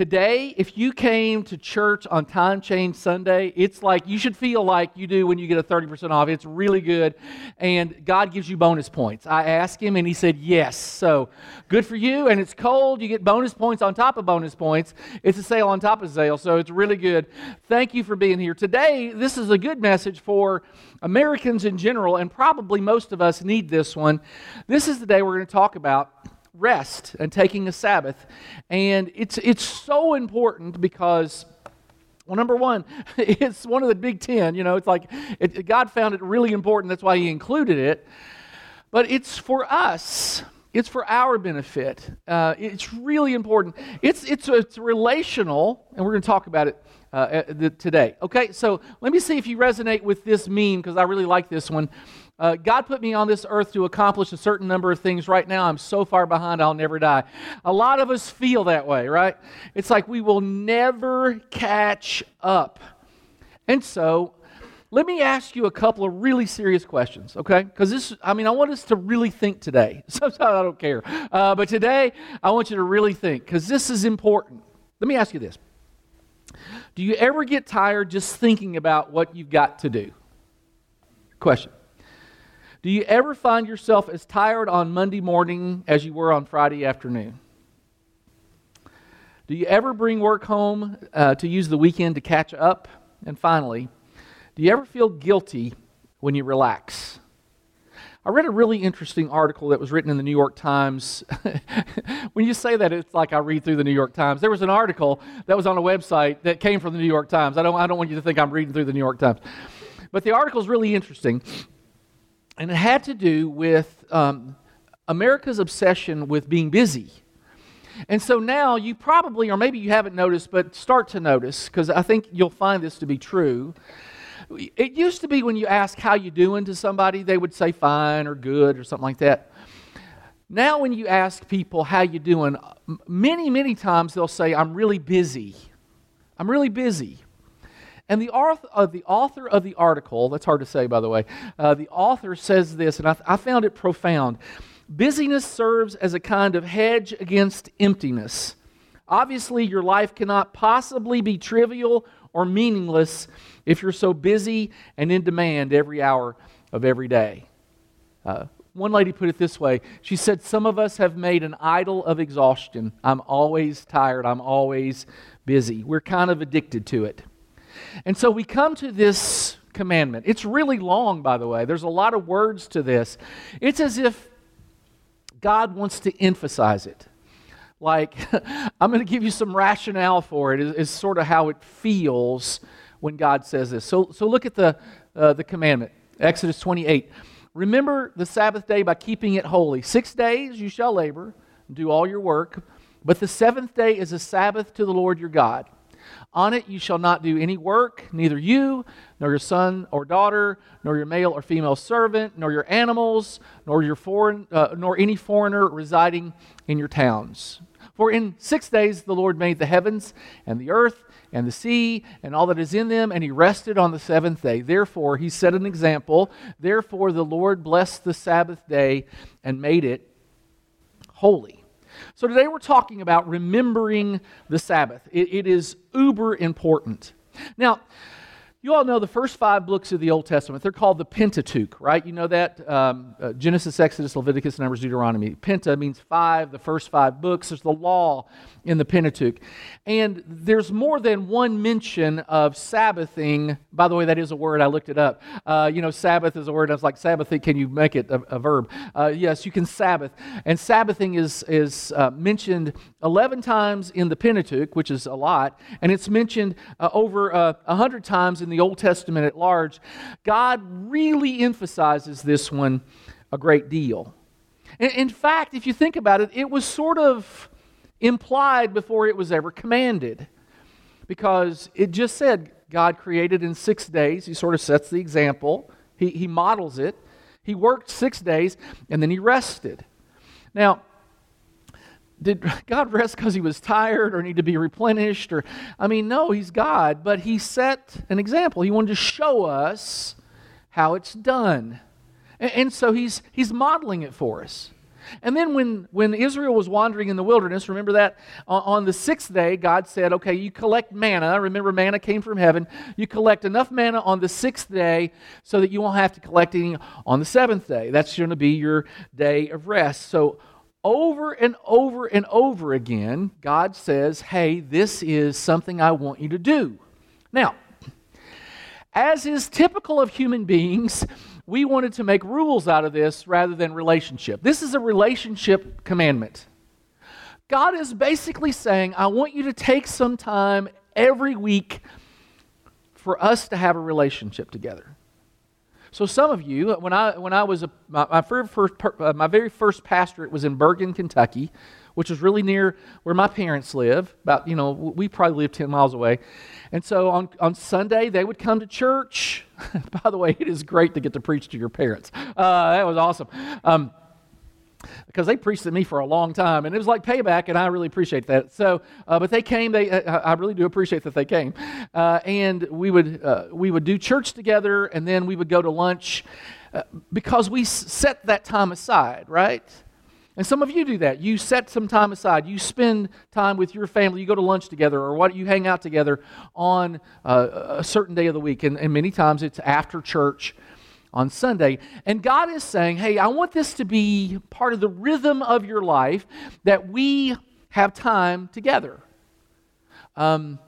today, if you came to church on Time Change Sunday, it's like you should feel like you do when you get a 30% off. It's really good. And God gives you bonus points. I asked him and he said yes. So good for you. And it's cold. You get bonus points on top of bonus points. It's a sale on top of sale. So it's really good. Thank you for being here. Today, this is a good message for Americans in general, and probably most of us need this one. This is the day we're going to talk about rest and taking a Sabbath. And it's, it's so important because, well, number one, it's one of the big ten. You know, it's like it, God found it really important. That's why He included it. But it's for us. It's for our benefit. Uh, it's really important. It's, it's, it's relational, and we're going to talk about it uh, today. Okay, so let me see if you resonate with this meme because I really like this one. Uh, God put me on this earth to accomplish a certain number of things. Right now, I'm so far behind, I'll never die. A lot of us feel that way, right? It's like we will never catch up. And so, let me ask you a couple of really serious questions, okay? Because this, I mean, I want us to really think today. Sometimes I don't care. Uh, but today, I want you to really think because this is important. Let me ask you this Do you ever get tired just thinking about what you've got to do? Question. Do you ever find yourself as tired on Monday morning as you were on Friday afternoon? Do you ever bring work home uh, to use the weekend to catch up? And finally, do you ever feel guilty when you relax? I read a really interesting article that was written in the New York Times. when you say that, it's like I read through the New York Times. There was an article that was on a website that came from the New York Times. I don't, I don't want you to think I'm reading through the New York Times. But the article is really interesting and it had to do with um, America's obsession with being busy. And so now you probably, or maybe you haven't noticed, but start to notice, because I think you'll find this to be true. It used to be when you ask how you doing to somebody, they would say fine or good or something like that. Now when you ask people how you doing, many, many times they'll say, I'm really busy. I'm really busy. And the author, uh, the author of the article, that's hard to say, by the way, uh, the author says this, and I, I found it profound. Busyness serves as a kind of hedge against emptiness. Obviously, your life cannot possibly be trivial or meaningless if you're so busy and in demand every hour of every day. Uh, one lady put it this way she said, Some of us have made an idol of exhaustion. I'm always tired, I'm always busy. We're kind of addicted to it. And so we come to this commandment. It's really long, by the way. There's a lot of words to this. It's as if God wants to emphasize it. Like, I'm going to give you some rationale for it, is, sort of how it feels when God says this. So, so look at the, uh, the commandment Exodus 28. Remember the Sabbath day by keeping it holy. Six days you shall labor, do all your work, but the seventh day is a Sabbath to the Lord your God. On it you shall not do any work, neither you, nor your son or daughter, nor your male or female servant, nor your animals, nor your foreign, uh, nor any foreigner residing in your towns. For in six days the Lord made the heavens and the earth and the sea and all that is in them, and he rested on the seventh day. Therefore, he set an example. Therefore, the Lord blessed the Sabbath day and made it holy. So today we're talking about remembering the Sabbath. it, it is uber important. Now, you all know the first five books of the Old Testament. They're called the Pentateuch, right? You know that? Um, uh, Genesis, Exodus, Leviticus, Numbers, Deuteronomy. Penta means five, the first five books. There's the law in the Pentateuch. And there's more than one mention of Sabbathing. By the way, that is a word. I looked it up. Uh, you know, Sabbath is a word. I was like, Sabbath, can you make it a, a verb? Uh, yes, you can Sabbath. And Sabbathing is, is uh, mentioned 11 times in the Pentateuch, which is a lot. And it's mentioned uh, over uh, 100 times in the Old Testament at large, God really emphasizes this one a great deal. In fact, if you think about it, it was sort of implied before it was ever commanded because it just said God created in six days. He sort of sets the example, he, he models it. He worked six days and then he rested. Now, did God rest because he was tired or need to be replenished? Or I mean, no, he's God, but he set an example. He wanted to show us how it's done. And, and so he's he's modeling it for us. And then when, when Israel was wandering in the wilderness, remember that? On, on, the sixth day, God said, okay, you collect manna. Remember, manna came from heaven. You collect enough manna on the sixth day so that you won't have to collect any on the seventh day. That's going to be your day of rest. So, over and over and over again, God says, hey, this is something I want you to do. Now, as is typical of human beings, we wanted to make rules out of this rather than relationship. This is a relationship commandment. God is basically saying, I want you to take some time every week for us to have a relationship together. So some of you, when I when I was a, my, my very first uh, my very first pastorate was in Burgin, Kentucky, which was really near where my parents live. About you know we probably live ten miles away, and so on on Sunday they would come to church. By the way, it is great to get to preach to your parents. Uh, that was awesome. Um, because they preached to me for a long time, and it was like payback, and I really appreciate that. So, uh, but they came. They, uh, I really do appreciate that they came, uh, and we would uh, we would do church together, and then we would go to lunch uh, because we set that time aside, right? And some of you do that. You set some time aside. You spend time with your family. You go to lunch together, or what? You hang out together on uh, a certain day of the week, and, and many times it's after church on Sunday. And God is saying, hey, I want this to be part of the rhythm of your life that we have time together. Um,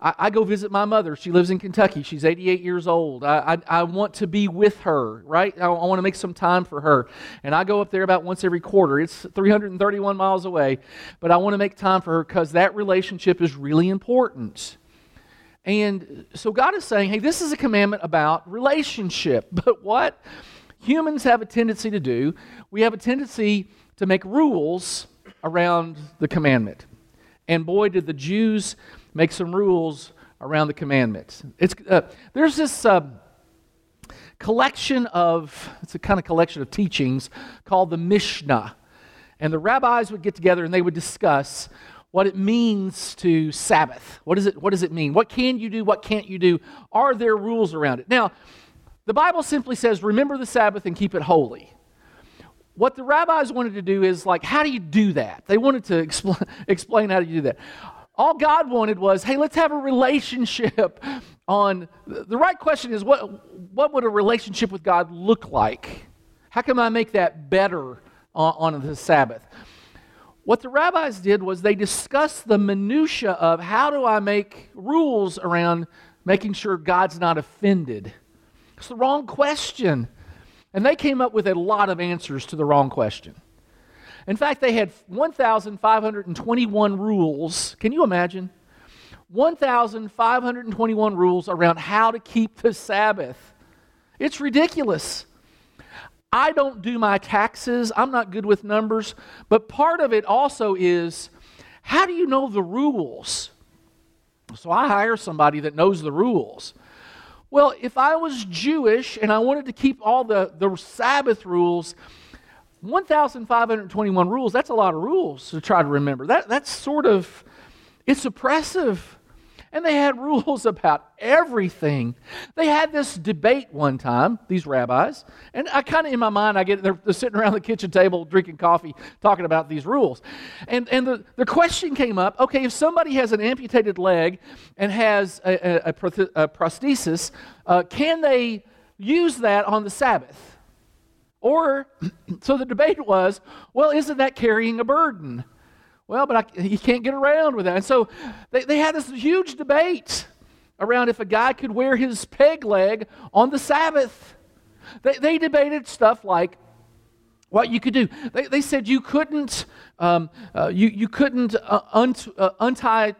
I, I, go visit my mother. She lives in Kentucky. She's 88 years old. I, I, I want to be with her, right? I, I want to make some time for her. And I go up there about once every quarter. It's 331 miles away, but I want to make time for her because that relationship is really important. And so God is saying, hey, this is a commandment about relationship. But what humans have a tendency to do, we have a tendency to make rules around the commandment. And boy, did the Jews make some rules around the commandments. It's, uh, there's this uh, collection of, it's a kind of collection of teachings called the Mishnah. And the rabbis would get together and they would discuss what it means to Sabbath. What, is it, what does it mean? What can you do? What can't you do? Are there rules around it? Now, the Bible simply says, remember the Sabbath and keep it holy. What the rabbis wanted to do is like, how do you do that? They wanted to expl- explain how do you do that. All God wanted was, hey, let's have a relationship on. The right question is, what, what would a relationship with God look like? How can I make that better on, on the Sabbath? What the rabbis did was they discussed the minutia of how do I make rules around making sure God's not offended. It's the wrong question. And they came up with a lot of answers to the wrong question. In fact, they had 1,521 rules. Can you imagine? 1,521 rules around how to keep the Sabbath. It's ridiculous. I don't do my taxes. I'm not good with numbers. But part of it also is how do you know the rules? So I hire somebody that knows the rules. Well, if I was Jewish and I wanted to keep all the, the Sabbath rules, 1,521 rules, that's a lot of rules to try to remember. That, that's sort of, it's oppressive and they had rules about everything. They had this debate one time, these rabbis, and I kind of in my mind, I get they're, they're, sitting around the kitchen table drinking coffee, talking about these rules, and and the, the question came up: Okay, if somebody has an amputated leg and has a, a, a, a prosthesis, uh, can they use that on the Sabbath? Or, so the debate was, well, isn't that carrying a burden? Well, but I, you can't get around with that. And so they, they had this huge debate around if a guy could wear his peg leg on the Sabbath. They, they debated stuff like what you could do. They, they said you couldn't, um, uh, you, you couldn't uh, unt, uh, untie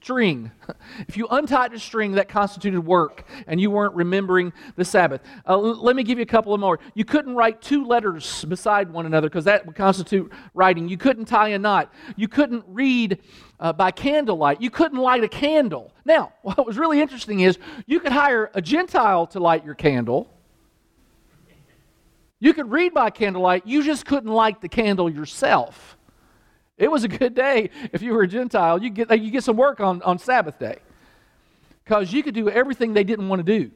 string. If you untied a string, that constituted work, and you weren't remembering the Sabbath. Uh, l- let me give you a couple of more. You couldn't write two letters beside one another because that would constitute writing. You couldn't tie a knot. You couldn't read uh, by candlelight. You couldn't light a candle. Now, what was really interesting is you could hire a Gentile to light your candle. You could read by candlelight, you just couldn't light the candle yourself. It was a good day if you were a Gentile. You get, you get some work on, on Sabbath day because you could do everything they didn't want to do.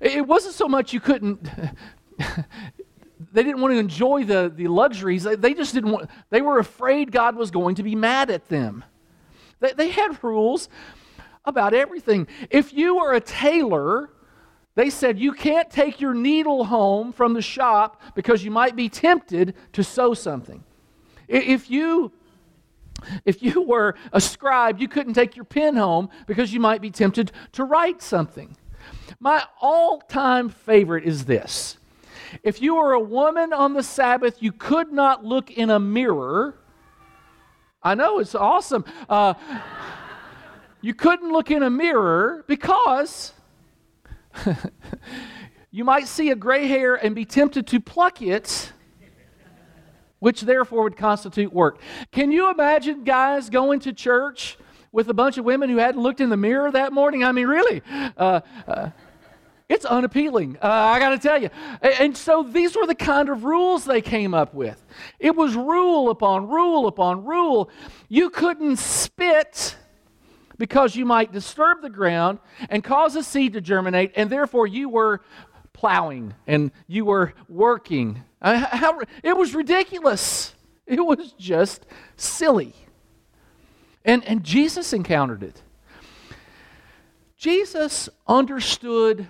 It wasn't so much you couldn't. they didn't want to enjoy the, the luxuries. They, they just didn't want, they were afraid God was going to be mad at them. They, they had rules about everything. If you were a tailor, they said you can't take your needle home from the shop because you might be tempted to sew something. If you if you were a scribe, you couldn't take your pen home because you might be tempted to write something. My all-time favorite is this. If you were a woman on the Sabbath, you could not look in a mirror. I know it's awesome. Uh, you couldn't look in a mirror because you might see a gray hair and be tempted to pluck it, which therefore would constitute work. Can you imagine guys going to church with a bunch of women who hadn't looked in the mirror that morning? I mean, really? Uh, uh, it's unappealing, uh, I got to tell you. And so these were the kind of rules they came up with. It was rule upon rule upon rule. You couldn't spit because you might disturb the ground and cause a seed to germinate, and therefore you were plowing and you were working. Uh, how, it was ridiculous. It was just silly. And, and Jesus encountered it. Jesus understood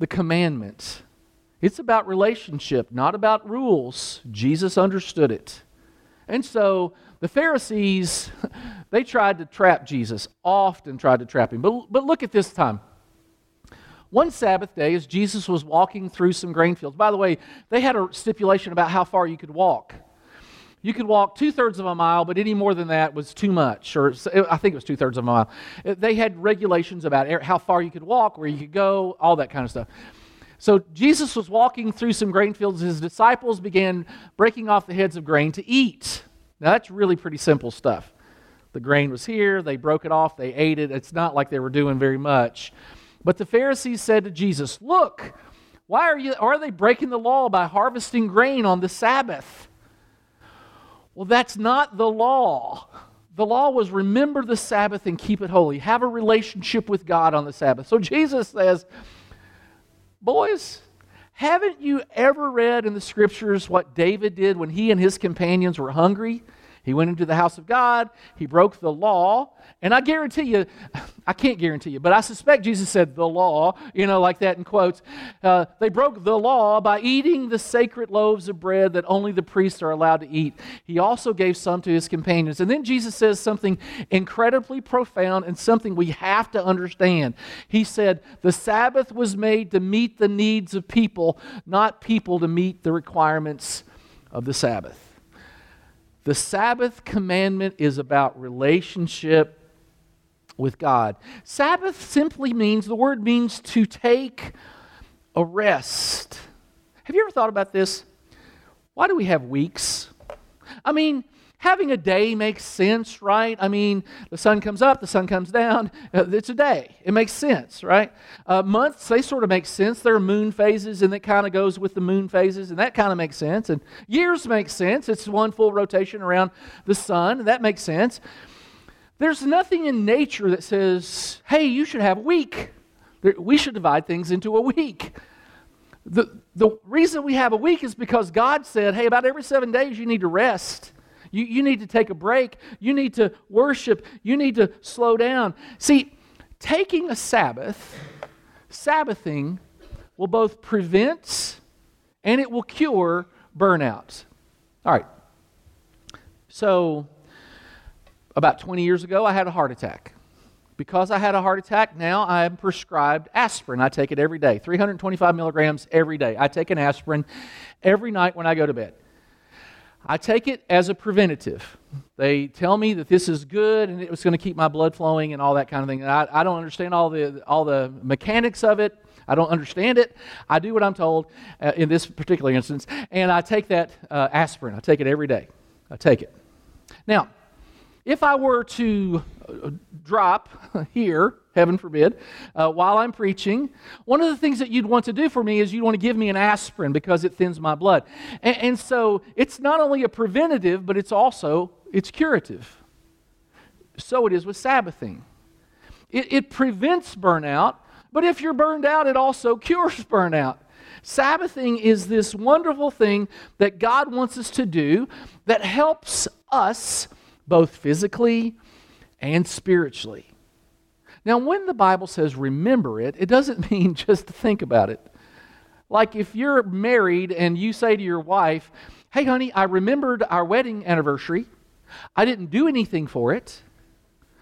the commandments. It's about relationship, not about rules. Jesus understood it. And so the Pharisees, they tried to trap Jesus, often tried to trap him. But, but look at this time. One Sabbath day, as Jesus was walking through some grain fields, by the way, they had a stipulation about how far you could walk. You could walk two thirds of a mile, but any more than that was too much, or I think it was two thirds of a mile. They had regulations about how far you could walk, where you could go, all that kind of stuff. So Jesus was walking through some grain fields. His disciples began breaking off the heads of grain to eat. Now, that's really pretty simple stuff. The grain was here, they broke it off, they ate it. It's not like they were doing very much. But the Pharisees said to Jesus, Look, why are, you, are they breaking the law by harvesting grain on the Sabbath? Well, that's not the law. The law was remember the Sabbath and keep it holy. Have a relationship with God on the Sabbath. So Jesus says, Boys, haven't you ever read in the scriptures what David did when he and his companions were hungry? He went into the house of God, he broke the law, and I guarantee you, I can't guarantee you, but I suspect Jesus said the law, you know, like that in quotes. Uh, they broke the law by eating the sacred loaves of bread that only the priests are allowed to eat. He also gave some to his companions. And then Jesus says something incredibly profound and something we have to understand. He said, The Sabbath was made to meet the needs of people, not people to meet the requirements of the Sabbath. The Sabbath commandment is about relationship with God. Sabbath simply means, the word means to take a rest. Have you ever thought about this? Why do we have weeks? I mean, having a day makes sense, right? I mean, the sun comes up, the sun comes down. Uh, it's a day. It makes sense, right? Uh, months, they sort of make sense. There are moon phases, and it kind of goes with the moon phases, and that kind of makes sense. And years make sense. It's one full rotation around the sun, and that makes sense. There's nothing in nature that says, hey, you should have a week. We should divide things into a week. The, the reason we have a week is because God said, hey, about every seven days you need to rest. You, you need to take a break. You need to worship. You need to slow down. See, taking a Sabbath, Sabbathing, will both prevent and it will cure burnout. All right. So, about 20 years ago, I had a heart attack. Because I had a heart attack, now I am prescribed aspirin. I take it every day, 325 milligrams every day. I take an aspirin every night when I go to bed. I take it as a preventative. They tell me that this is good and it was going to keep my blood flowing and all that kind of thing. I, I don't understand all the, all the mechanics of it. I don't understand it. I do what I'm told uh, in this particular instance, and I take that uh, aspirin. I take it every day. I take it. Now, if I were to uh, drop here, heaven forbid, uh, while I'm preaching, one of the things that you'd want to do for me is you'd want to give me an aspirin because it thins my blood. And, and so it's not only a preventative, but it's also it's curative. So it is with Sabbathing. It, it prevents burnout, but if you're burned out, it also cures burnout. Sabbathing is this wonderful thing that God wants us to do that helps us both physically and spiritually. Now, when the Bible says remember it, it doesn't mean just to think about it. Like if you're married and you say to your wife, Hey, honey, I remembered our wedding anniversary. I didn't do anything for it,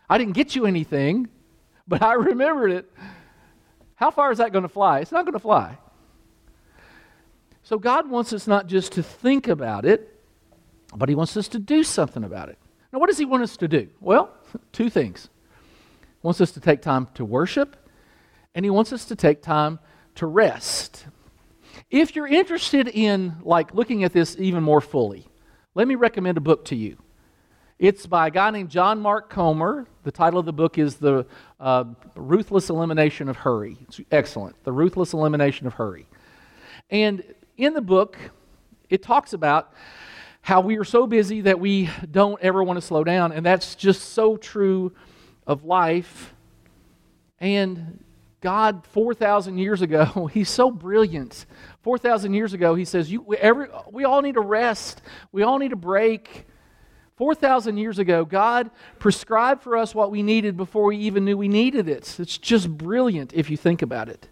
I didn't get you anything, but I remembered it. How far is that going to fly? It's not going to fly. So God wants us not just to think about it, but He wants us to do something about it. Now, what does He want us to do? Well, two things. Wants us to take time to worship, and He wants us to take time to rest. If you're interested in like looking at this even more fully, let me recommend a book to you. It's by a guy named John Mark Comer. The title of the book is The uh, Ruthless Elimination of Hurry. It's excellent. The Ruthless Elimination of Hurry. And in the book, it talks about how we are so busy that we don't ever want to slow down. And that's just so true of life. And God, 4,000 years ago, He's so brilliant. 4,000 years ago, He says, you, every, we all need a rest, we all need a break. 4,000 years ago, God prescribed for us what we needed before we even knew we needed it. It's just brilliant if you think about it.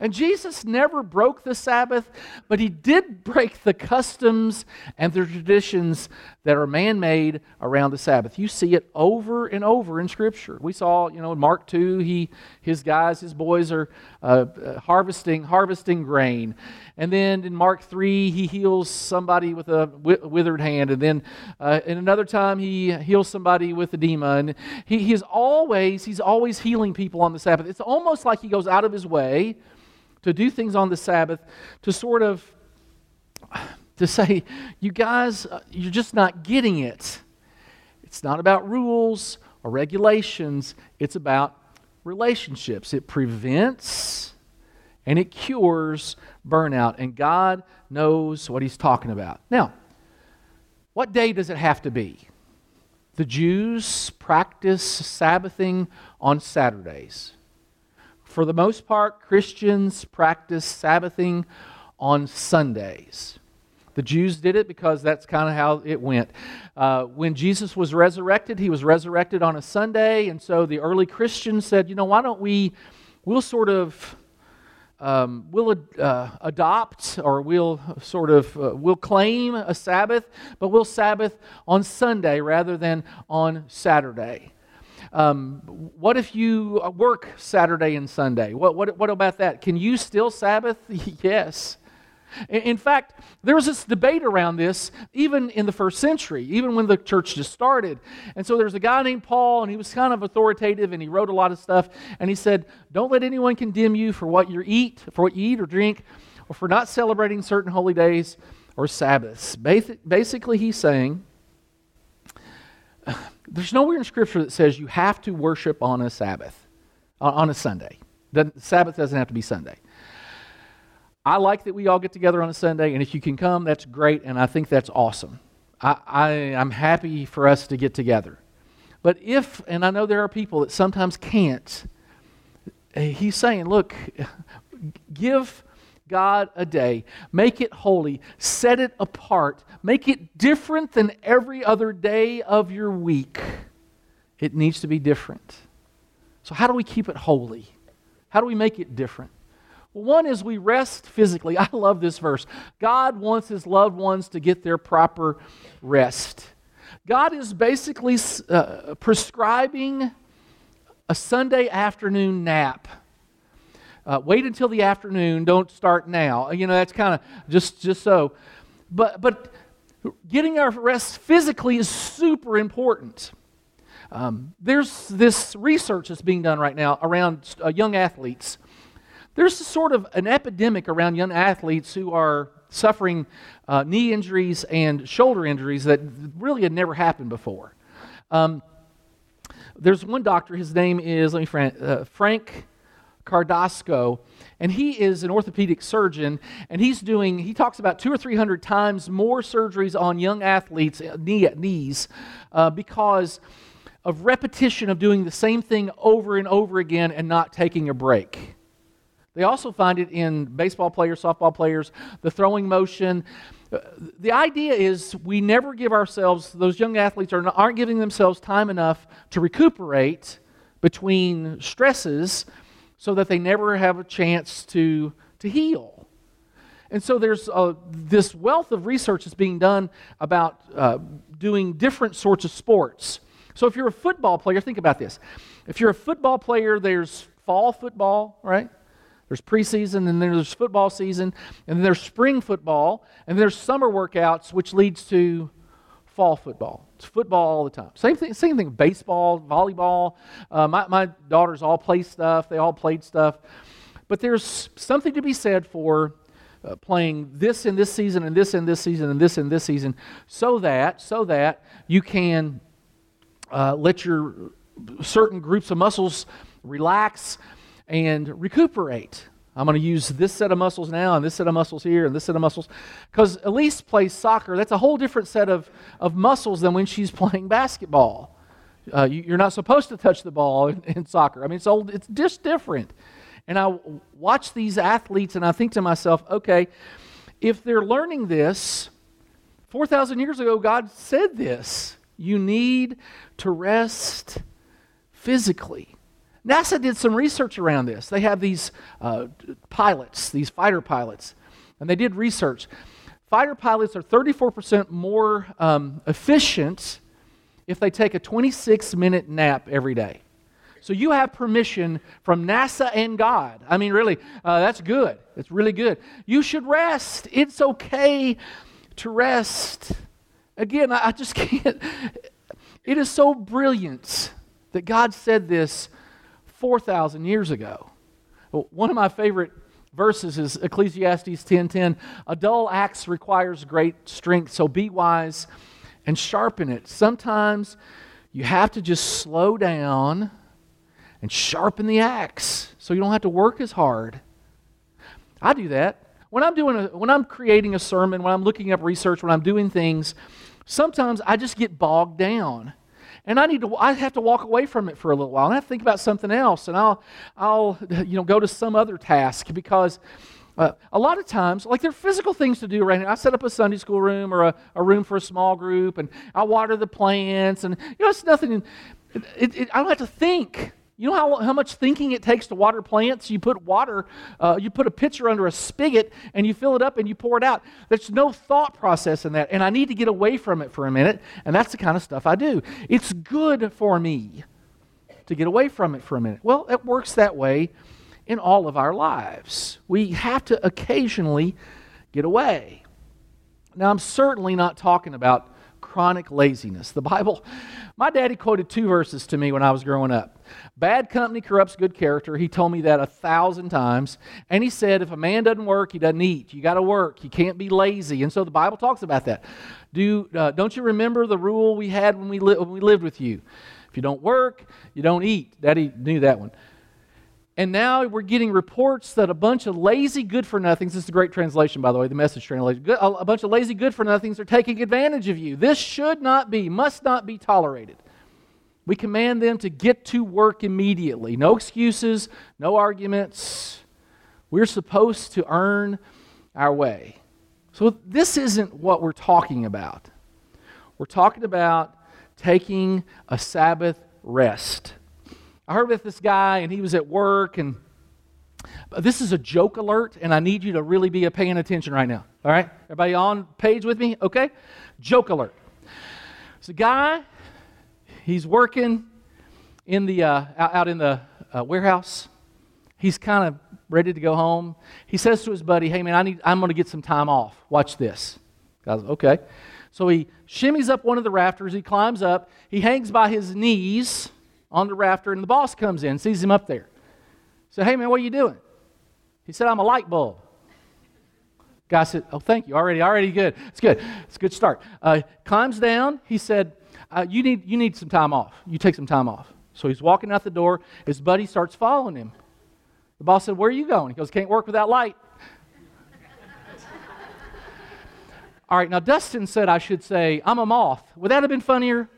And Jesus never broke the Sabbath, but he did break the customs and the traditions that are man made around the Sabbath. You see it over and over in Scripture. We saw, you know, in Mark 2, he, his guys, his boys are uh, uh harvesting, harvesting grain. And then in Mark 3, he heals somebody with a withered hand. And then uh, in another time, he heals somebody with edema. And he, he's always, he's always healing people on the Sabbath. It's almost like he goes out of his way to do things on the Sabbath, to sort of to say, you guys, uh, you're just not getting it. It's not about rules or regulations, it's about relationships. It prevents and it cures burnout, and God knows what He's talking about. Now, what day does it have to be? The Jews practice Sabbathing on Saturdays. For the most part, Christians practice Sabbathing on Sundays. The Jews did it because that's kind of how it went. Uh, when Jesus was resurrected, he was resurrected on a Sunday, and so the early Christians said, you know, why don't we, we'll sort of, um, we'll uh, adopt or we'll sort of, uh, we'll claim a Sabbath, but we'll Sabbath on Sunday rather than on Saturday. Um, what if you work Saturday and Sunday? What, what, what about that? Can you still Sabbath? yes. In fact, there was this debate around this even in the first century, even when the church just started. And so there's a guy named Paul, and he was kind of authoritative, and he wrote a lot of stuff. And he said, Don't let anyone condemn you for what you eat, for what you eat or drink, or for not celebrating certain holy days or Sabbaths. Basically, he's saying there's nowhere in Scripture that says you have to worship on a Sabbath, uh, on a Sunday. The Sabbath doesn't have to be Sunday. I like that we all get together on a Sunday, and if you can come, that's great, and I think that's awesome. I, I, am happy for us to get together. But if, and I know there are people that sometimes can't, eh, he's saying, look, give God a day. Make it holy. Set it apart. Make it different than every other day of your week. It needs to be different. So, how do we keep it holy? How do we make it different? One is we rest physically. I love this verse. God wants his loved ones to get their proper rest. God is basically uh, prescribing a Sunday afternoon nap uh, wait until the afternoon. Don't start now. You know, that's kind of just just so. But but getting our rest physically is super important. Um, there's this research that's being done right now around uh, young athletes. There's a sort of an epidemic around young athletes who are suffering uh, knee injuries and shoulder injuries that really had never happened before. Um, there's one doctor, his name is, let me, Frank, uh, Frank Cordasco, and he is an orthopedic surgeon, and he's doing, he talks about two or three hundred times more surgeries on young athletes, uh, knee, knees, uh, because of repetition of doing the same thing over and over again and not taking a break. They also find it in baseball players, softball players, the throwing motion. Uh, the idea is we never give ourselves, those young athletes are, aren't giving themselves time enough to recuperate between stresses so that they never have a chance to, to heal. And so there's uh, this wealth of research that's being done about uh, doing different sorts of sports. So if you're a football player, think about this. If you're a football player, there's fall football, right? There's preseason, and then there's football season, and then there's spring football, and then there's summer workouts, which leads to fall football. It's football all the time. Same thing, same thing baseball, volleyball. Uh, my, my daughters all play stuff, they all played stuff. But there's something to be said for uh, playing this in this season and this in this season and this in this season so that so that you can uh, let your certain groups of muscles relax and recuperate. I'm going to use this set of muscles now and this set of muscles here and this set of muscles. Because Elise plays soccer. That's a whole different set of, of muscles than when she's playing basketball. Uh, you, are not supposed to touch the ball in, in soccer. I mean, it's, old, it's just different. And I watch these athletes and I think to myself, okay, if they're learning this, 4,000 years ago, God said this. You need to rest physically. NASA did some research around this. They have these uh, pilots, these fighter pilots, and they did research. Fighter pilots are 34% more um, efficient if they take a 26 minute nap every day. So you have permission from NASA and God. I mean, really, uh, that's good. It's really good. You should rest. It's okay to rest. Again, I, I just can't. It is so brilliant that God said this 4,000 years ago. One of my favorite verses is Ecclesiastes 10:10. A dull axe requires great strength, so be wise and sharpen it. Sometimes you have to just slow down and sharpen the axe so you don't have to work as hard. I do that. When I'm doing a, when I'm creating a sermon, when I'm looking up research, when I'm doing things, sometimes I just get bogged down and I need to I have to walk away from it for a little while. And I have to think about something else, and I'll I'll you know go to some other task because. Uh, a lot of times, like there are physical things to do right now. I set up a Sunday school room or a, a room for a small group, and I water the plants, and you know it's nothing. It, it, I don't have to think. You know how, how much thinking it takes to water plants? You put water, uh, you put a pitcher under a spigot and you fill it up and you pour it out. There's no thought process in that. And I need to get away from it for a minute. And that's the kind of stuff I do. It's good for me to get away from it for a minute. Well, it works that way in all of our lives. We have to occasionally get away. Now, I'm certainly not talking about chronic laziness. The Bible, my daddy quoted two verses to me when I was growing up. Bad company corrupts good character. He told me that a thousand times. And he said, if a man doesn't work, he doesn't eat. You got to work. You can't be lazy. And so the Bible talks about that. Do, uh, don't you remember the rule we had when we, li- when we lived with you? If you don't work, you don't eat. Daddy knew that one. And now we're getting reports that a bunch of lazy good for nothings, this is a great translation, by the way, the message translation, a bunch of lazy good for nothings are taking advantage of you. This should not be, must not be tolerated. We command them to get to work immediately. No excuses, no arguments. We're supposed to earn our way. So, this isn't what we're talking about. We're talking about taking a Sabbath rest. I heard with this guy, and he was at work, and this is a joke alert, and I need you to really be paying attention right now. All right? Everybody on page with me? Okay? Joke alert. It's a guy, he's working in the, uh, out in the uh, warehouse. He's kind of ready to go home. He says to his buddy, Hey, man, I need, I'm going to get some time off. Watch this. Guy's okay. So he shimmies up one of the rafters. He climbs up. He hangs by his knees on the rafter, and the boss comes in, sees him up there. Said, Hey, man, what are you doing? He said, I'm a light bulb. Guy said, Oh, thank you. Already, already good. It's good. It's a good start. Uh, climbs down. He said, uh, you, need, you need some time off. You take some time off. So he's walking out the door. His buddy starts following him. The boss said, Where are you going? He goes, Can't work without light. All right, now Dustin said I should say, I'm a moth. Would that have been funnier?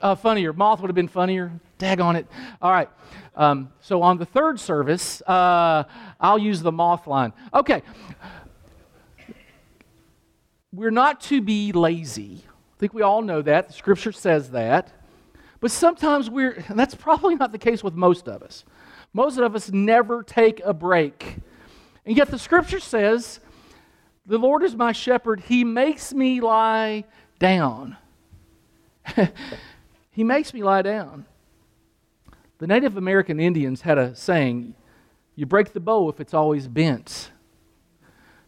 Uh, funnier. Moth would have been funnier. Dag on it. All right. Um, so on the third service, uh, I'll use the moth line. Okay. We're not to be lazy. I think we all know that. The scripture says that. But sometimes we're, that's probably not the case with most of us. Most of us never take a break. And yet the scripture says, The Lord is my shepherd. He makes me lie down. he makes me lie down. The Native American Indians had a saying you break the bow if it's always bent.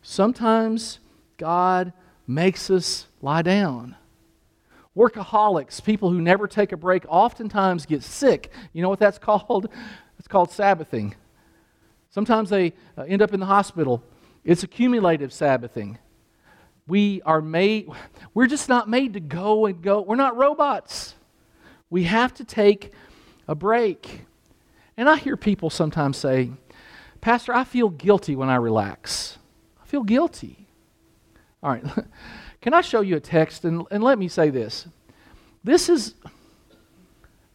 Sometimes God makes us lie down. Workaholics, people who never take a break, oftentimes get sick. You know what that's called? It's called Sabbathing. Sometimes they uh, end up in the hospital. It's accumulative Sabbathing. We are made, we're just not made to go and go. We're not robots. We have to take a break. And I hear people sometimes say, Pastor, I feel guilty when I relax. I feel guilty. All right. Can I show you a text? And, and let me say this. This is,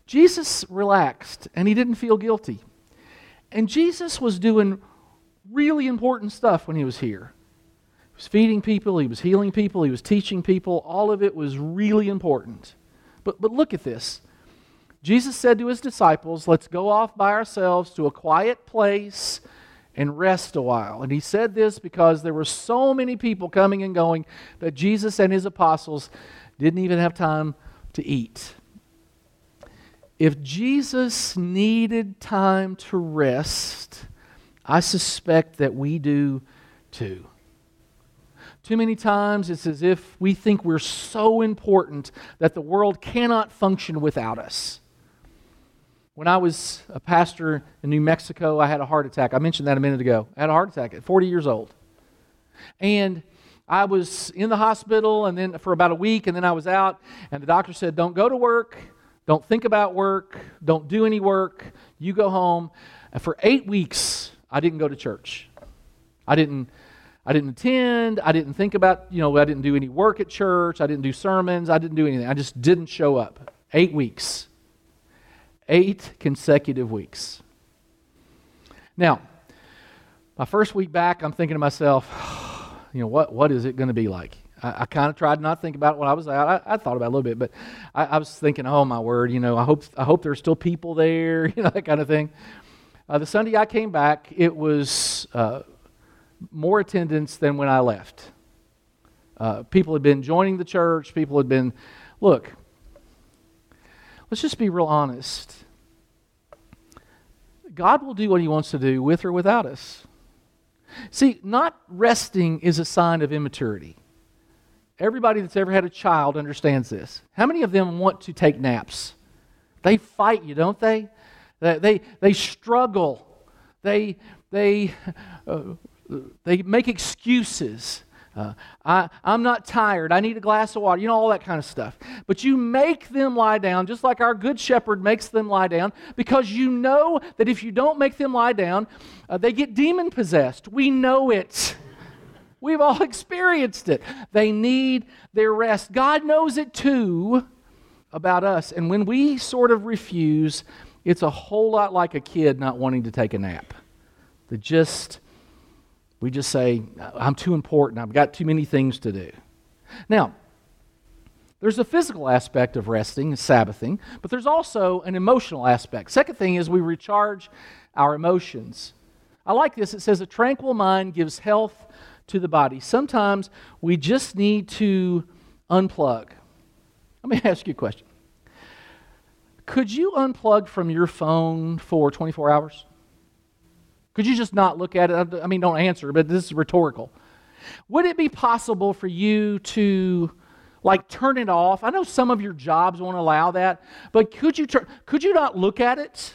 Jesus relaxed and he didn't feel guilty. And Jesus was doing really important stuff when he was here. He was feeding people, he was healing people, he was teaching people. All of it was really important. But, but look at this. Jesus said to his disciples, Let's go off by ourselves to a quiet place and rest a while. And he said this because there were so many people coming and going that Jesus and his apostles didn't even have time to eat. If Jesus needed time to rest, I suspect that we do too. Too many times it's as if we think we're so important that the world cannot function without us. When I was a pastor in New Mexico, I had a heart attack. I mentioned that a minute ago. I had a heart attack at 40 years old. And I was in the hospital and then for about a week and then I was out and the doctor said don't go to work, don't think about work, don't do any work. You go home. And for 8 weeks I didn't go to church. I didn't I didn't attend, I didn't think about, you know, I didn't do any work at church, I didn't do sermons, I didn't do anything. I just didn't show up. 8 weeks eight consecutive weeks. Now, my first week back, I'm thinking to myself, you know, what, what is it going to be like? I, I kind of tried not to think about it when I was out. I, I thought about it a little bit, but I, I, was thinking, oh my word, you know, I hope I hope there's still people there, you know, that kind of thing. Uh, the Sunday I came back, it was uh, more attendance than when I left. Uh, people had been joining the church. People had been, look, let's just be real honest. God will do what He wants to do with or without us. See, not resting is a sign of immaturity. Everybody that's ever had a child understands this. How many of them want to take naps? They fight you, don't they? They, they, they struggle. They, they, uh, they make excuses. Uh, I, I'm not tired. I need a glass of water. You know, all that kind of stuff. But you make them lie down, just like our good shepherd makes them lie down, because you know that if you don't make them lie down, uh, they get demon possessed. We know it. We've all experienced it. They need their rest. God knows it too about us. And when we sort of refuse, it's a whole lot like a kid not wanting to take a nap. That just we just say, I'm too important. I've got too many things to do. Now, there's a physical aspect of resting, Sabbathing, but there's also an emotional aspect. Second thing is we recharge our emotions. I like this. It says a tranquil mind gives health to the body. Sometimes we just need to unplug. Let me ask you a question. Could you unplug from your phone for 24 hours? Could you just not look at it? I mean, don't answer, but this is rhetorical. Would it be possible for you to like turn it off? I know some of your jobs won't allow that, but could you turn could you not look at it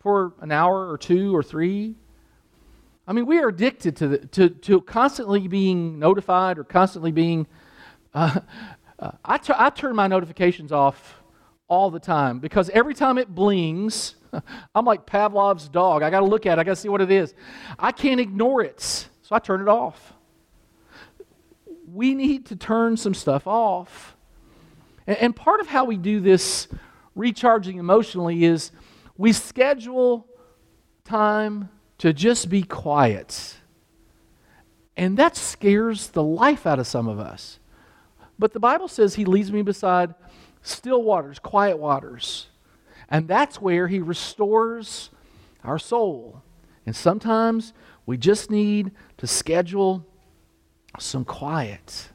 for an hour or two or three? I mean, we are addicted to, the, to, to constantly being notified or constantly being. Uh, uh, I, t- I turn my notifications off all the time because every time it blings, I'm like Pavlov's dog. I got to look at it, I got to see what it is. I can't ignore it, so I turn it off. We need to turn some stuff off. And, and part of how we do this recharging emotionally is we schedule time to just be quiet. And that scares the life out of some of us. But the Bible says He leads me beside still waters, quiet waters. And that's where He restores our soul. And sometimes we just need to schedule some quiet.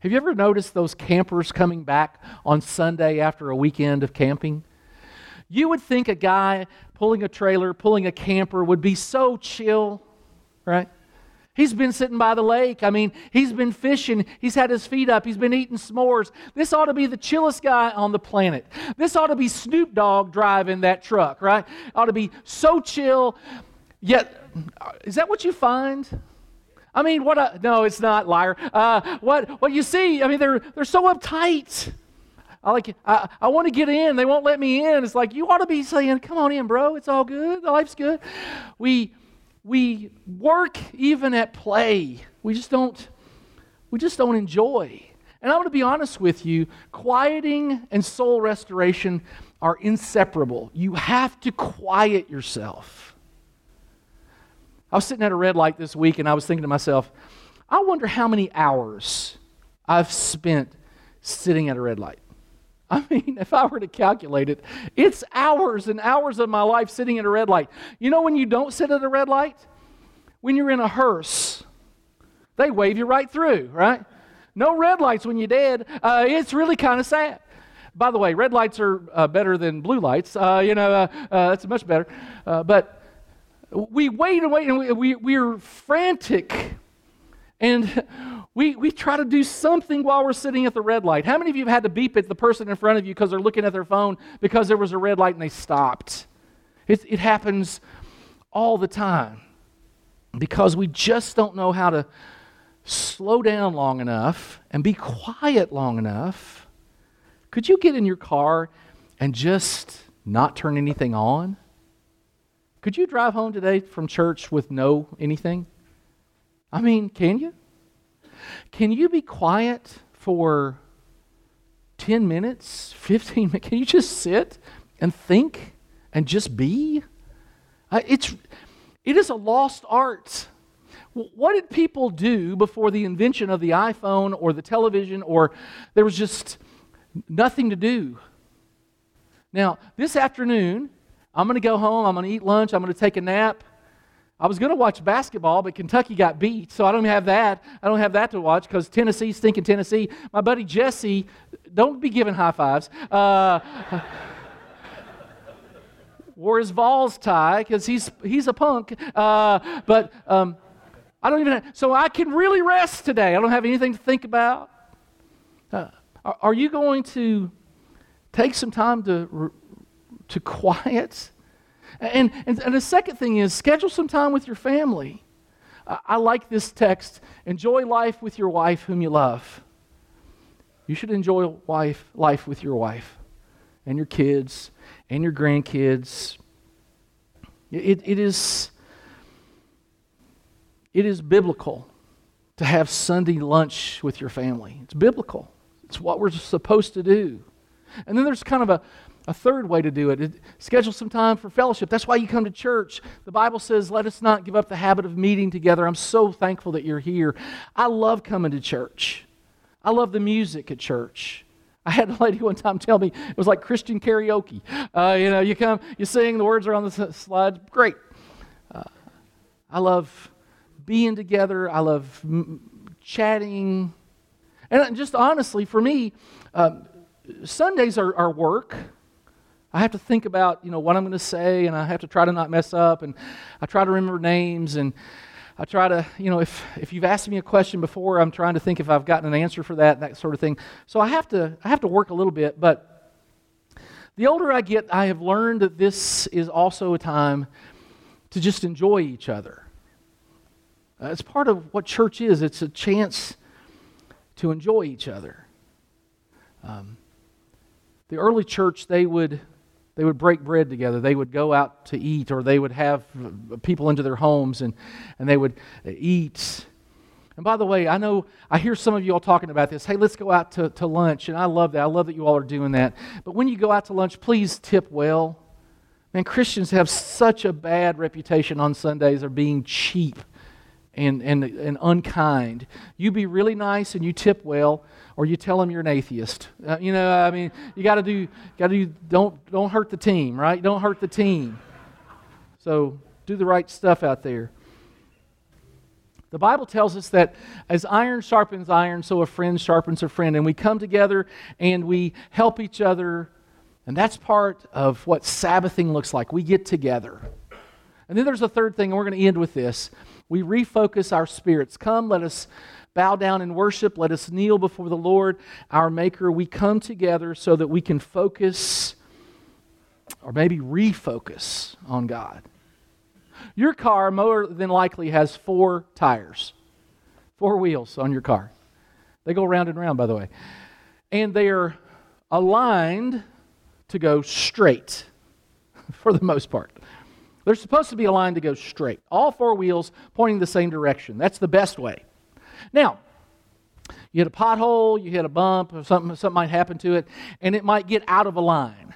Have you ever noticed those campers coming back on Sunday after a weekend of camping? You would think a guy pulling a trailer, pulling a camper would be so chill, right? He's been sitting by the lake. I mean, he's been fishing. He's had his feet up. He's been eating s'mores. This ought to be the chillest guy on the planet. This ought to be Snoop Dogg driving that truck, right? Ought to be so chill. Yet, is that what you find? I mean, what a, no, it's not, liar. Uh, what, what you see, I mean, they're, they're so uptight. I like, I, I want to get in. They won't let me in. It's like, you ought to be saying, come on in, bro. It's all good. The life's good. We, we work even at play. We just don't, we just don't enjoy. And I'm going to be honest with you, quieting and soul restoration are inseparable. You have to quiet yourself. I was sitting at a red light this week and I was thinking to myself, I wonder how many hours I've spent sitting at a red light. I mean, if I were to calculate it, it's hours and hours of my life sitting at a red light. You know when you don't sit at a red light? When you're in a hearse, they wave you right through, right? No red lights when you're dead. Uh, it's really kind of sad. By the way, red lights are uh, better than blue lights. Uh, you know, uh, uh, that's much better. Uh, but we wait and wait, and we, we, we're frantic. And we, we try to do something while we're sitting at the red light. How many of you have had to beep at the person in front of you because they're looking at their phone because there was a red light and they stopped? It, it happens all the time because we just don't know how to slow down long enough and be quiet long enough. Could you get in your car and just not turn anything on? Could you drive home today from church with no anything? I mean, can you? Can you be quiet for 10 minutes, 15 minutes? Can you just sit and think and just be? Uh, it's, it is a lost art. What did people do before the invention of the iPhone or the television or there was just nothing to do? Now, this afternoon, I'm going to go home, I'm going to eat lunch, I'm going to take a nap. I was going to watch basketball, but Kentucky got beat, so I don't have that. I don't have that to watch because Tennessee, stinking Tennessee. My buddy Jesse, don't be giving high fives. Uh, wore his Vols tie because he's he's a punk. Uh, but um, I don't even. Have, so I can really rest today. I don't have anything to think about. Uh, are, are you going to take some time to to quiet. And, and, and the second thing is schedule some time with your family. I, I like this text enjoy life with your wife whom you love. You should enjoy wife, life with your wife and your kids and your grandkids. It, it, is, it is biblical to have Sunday lunch with your family. It's biblical, it's what we're supposed to do. And then there's kind of a, a third way to do it schedule some time for fellowship. That's why you come to church. The Bible says, let us not give up the habit of meeting together. I'm so thankful that you're here. I love coming to church, I love the music at church. I had a lady one time tell me it was like Christian karaoke. Uh, you know, you come, you sing, the words are on the slides. Great. Uh, I love being together. I love m- chatting. And just honestly, for me, um, Sundays are, are work. I have to think about, you know, what I'm going to say, and I have to try to not mess up, and I try to remember names, and I try to, you know, if, if you've asked me a question before, I'm trying to think if I've gotten an answer for that, that sort of thing. So I have to, I have to work a little bit, but the older I get, I have learned that this is also a time to just enjoy each other. Uh, it's part of what church is. It's a chance to enjoy each other. Um, the early church, they would they would break bread together. They would go out to eat, or they would have people into their homes and, and they would eat. And by the way, I know I hear some of you all talking about this. Hey, let's go out to, to lunch. And I love that. I love that you all are doing that. But when you go out to lunch, please tip well. Man, Christians have such a bad reputation on Sundays of being cheap and, and, and unkind. You be really nice and you tip well, or you tell them you're an atheist. Uh, you know, I mean, you got to do, got to do, don't, don't hurt the team, right? Don't hurt the team. So do the right stuff out there. The Bible tells us that as iron sharpens iron, so a friend sharpens a friend. And we come together and we help each other. And that's part of what Sabbathing looks like. We get together. And then there's a third thing, and we're going to end with this. We refocus our spirits. Come, let us bow down and worship. Let us kneel before the Lord, our Maker. We come together so that we can focus or maybe refocus on God. Your car, more than likely, has four tires, four wheels on your car. They go round and round, by the way. And they are aligned to go straight for the most part. They're supposed to be aligned to go straight. All four wheels pointing the same direction. That's the best way. Now, you hit a pothole, you hit a bump, or something, something might happen to it, and it might get out of a line.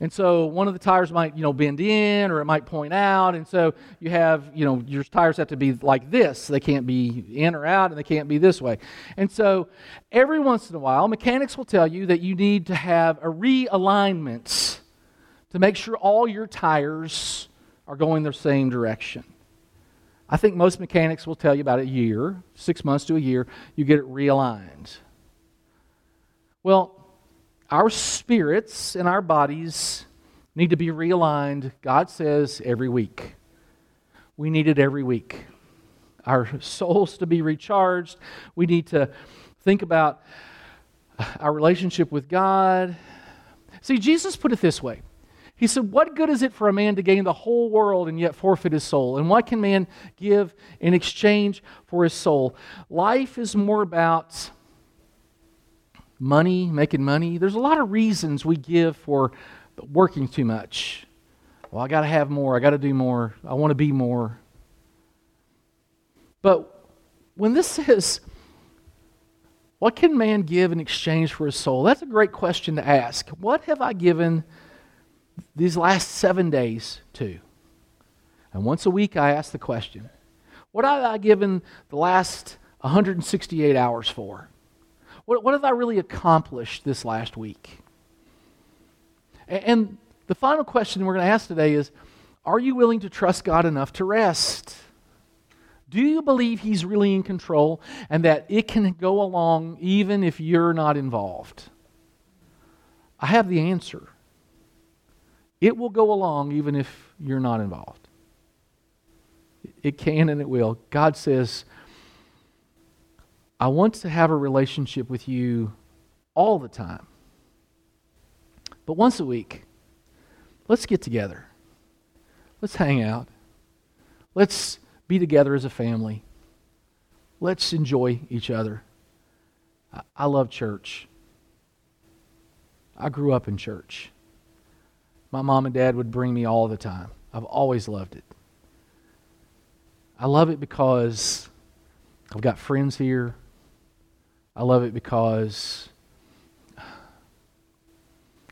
And so one of the tires might, you know, bend in or it might point out. And so you have, you know, your tires have to be like this. They can't be in or out and they can't be this way. And so every once in a while, mechanics will tell you that you need to have a realignment to make sure all your tires are going the same direction. I think most mechanics will tell you about a year, six months to a year, you get it realigned. Well, our spirits and our bodies need to be realigned, God says, every week. We need it every week. Our souls to be recharged. We need to think about our relationship with God. See, Jesus put it this way He said, What good is it for a man to gain the whole world and yet forfeit his soul? And what can man give in exchange for his soul? Life is more about money, making money. There's a lot of reasons we give for working too much. Well, I got to have more. I got to do more. I want to be more. But when this says, what can man give in exchange for his soul? That's a great question to ask. What have I given these last seven days too. And once a week, I ask the question What have I given the last 168 hours for? What, what have I really accomplished this last week? And, and the final question we're going to ask today is Are you willing to trust God enough to rest? Do you believe He's really in control and that it can go along even if you're not involved? I have the answer. It will go along even if you're not involved. It can and it will. God says, I want to have a relationship with you all the time. But once a week, let's get together. Let's hang out. Let's be together as a family. Let's enjoy each other. I love church. I grew up in church. My mom and dad would bring me all the time. I've always loved it. I love it because I've got friends here. I love it because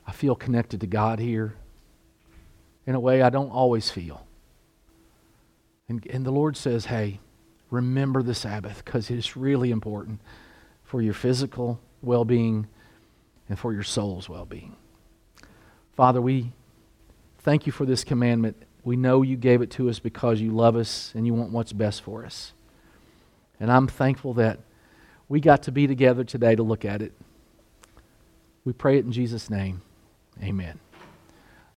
I feel connected to God here in a way I don't always feel. And, and the Lord says, hey, remember the Sabbath because it's really important for your physical well being and for your soul's well being. Father, we thank you for this commandment. We know you gave it to us because you love us and you want what's best for us. And I'm thankful that we got to be together today to look at it. We pray it in Jesus' name. Amen.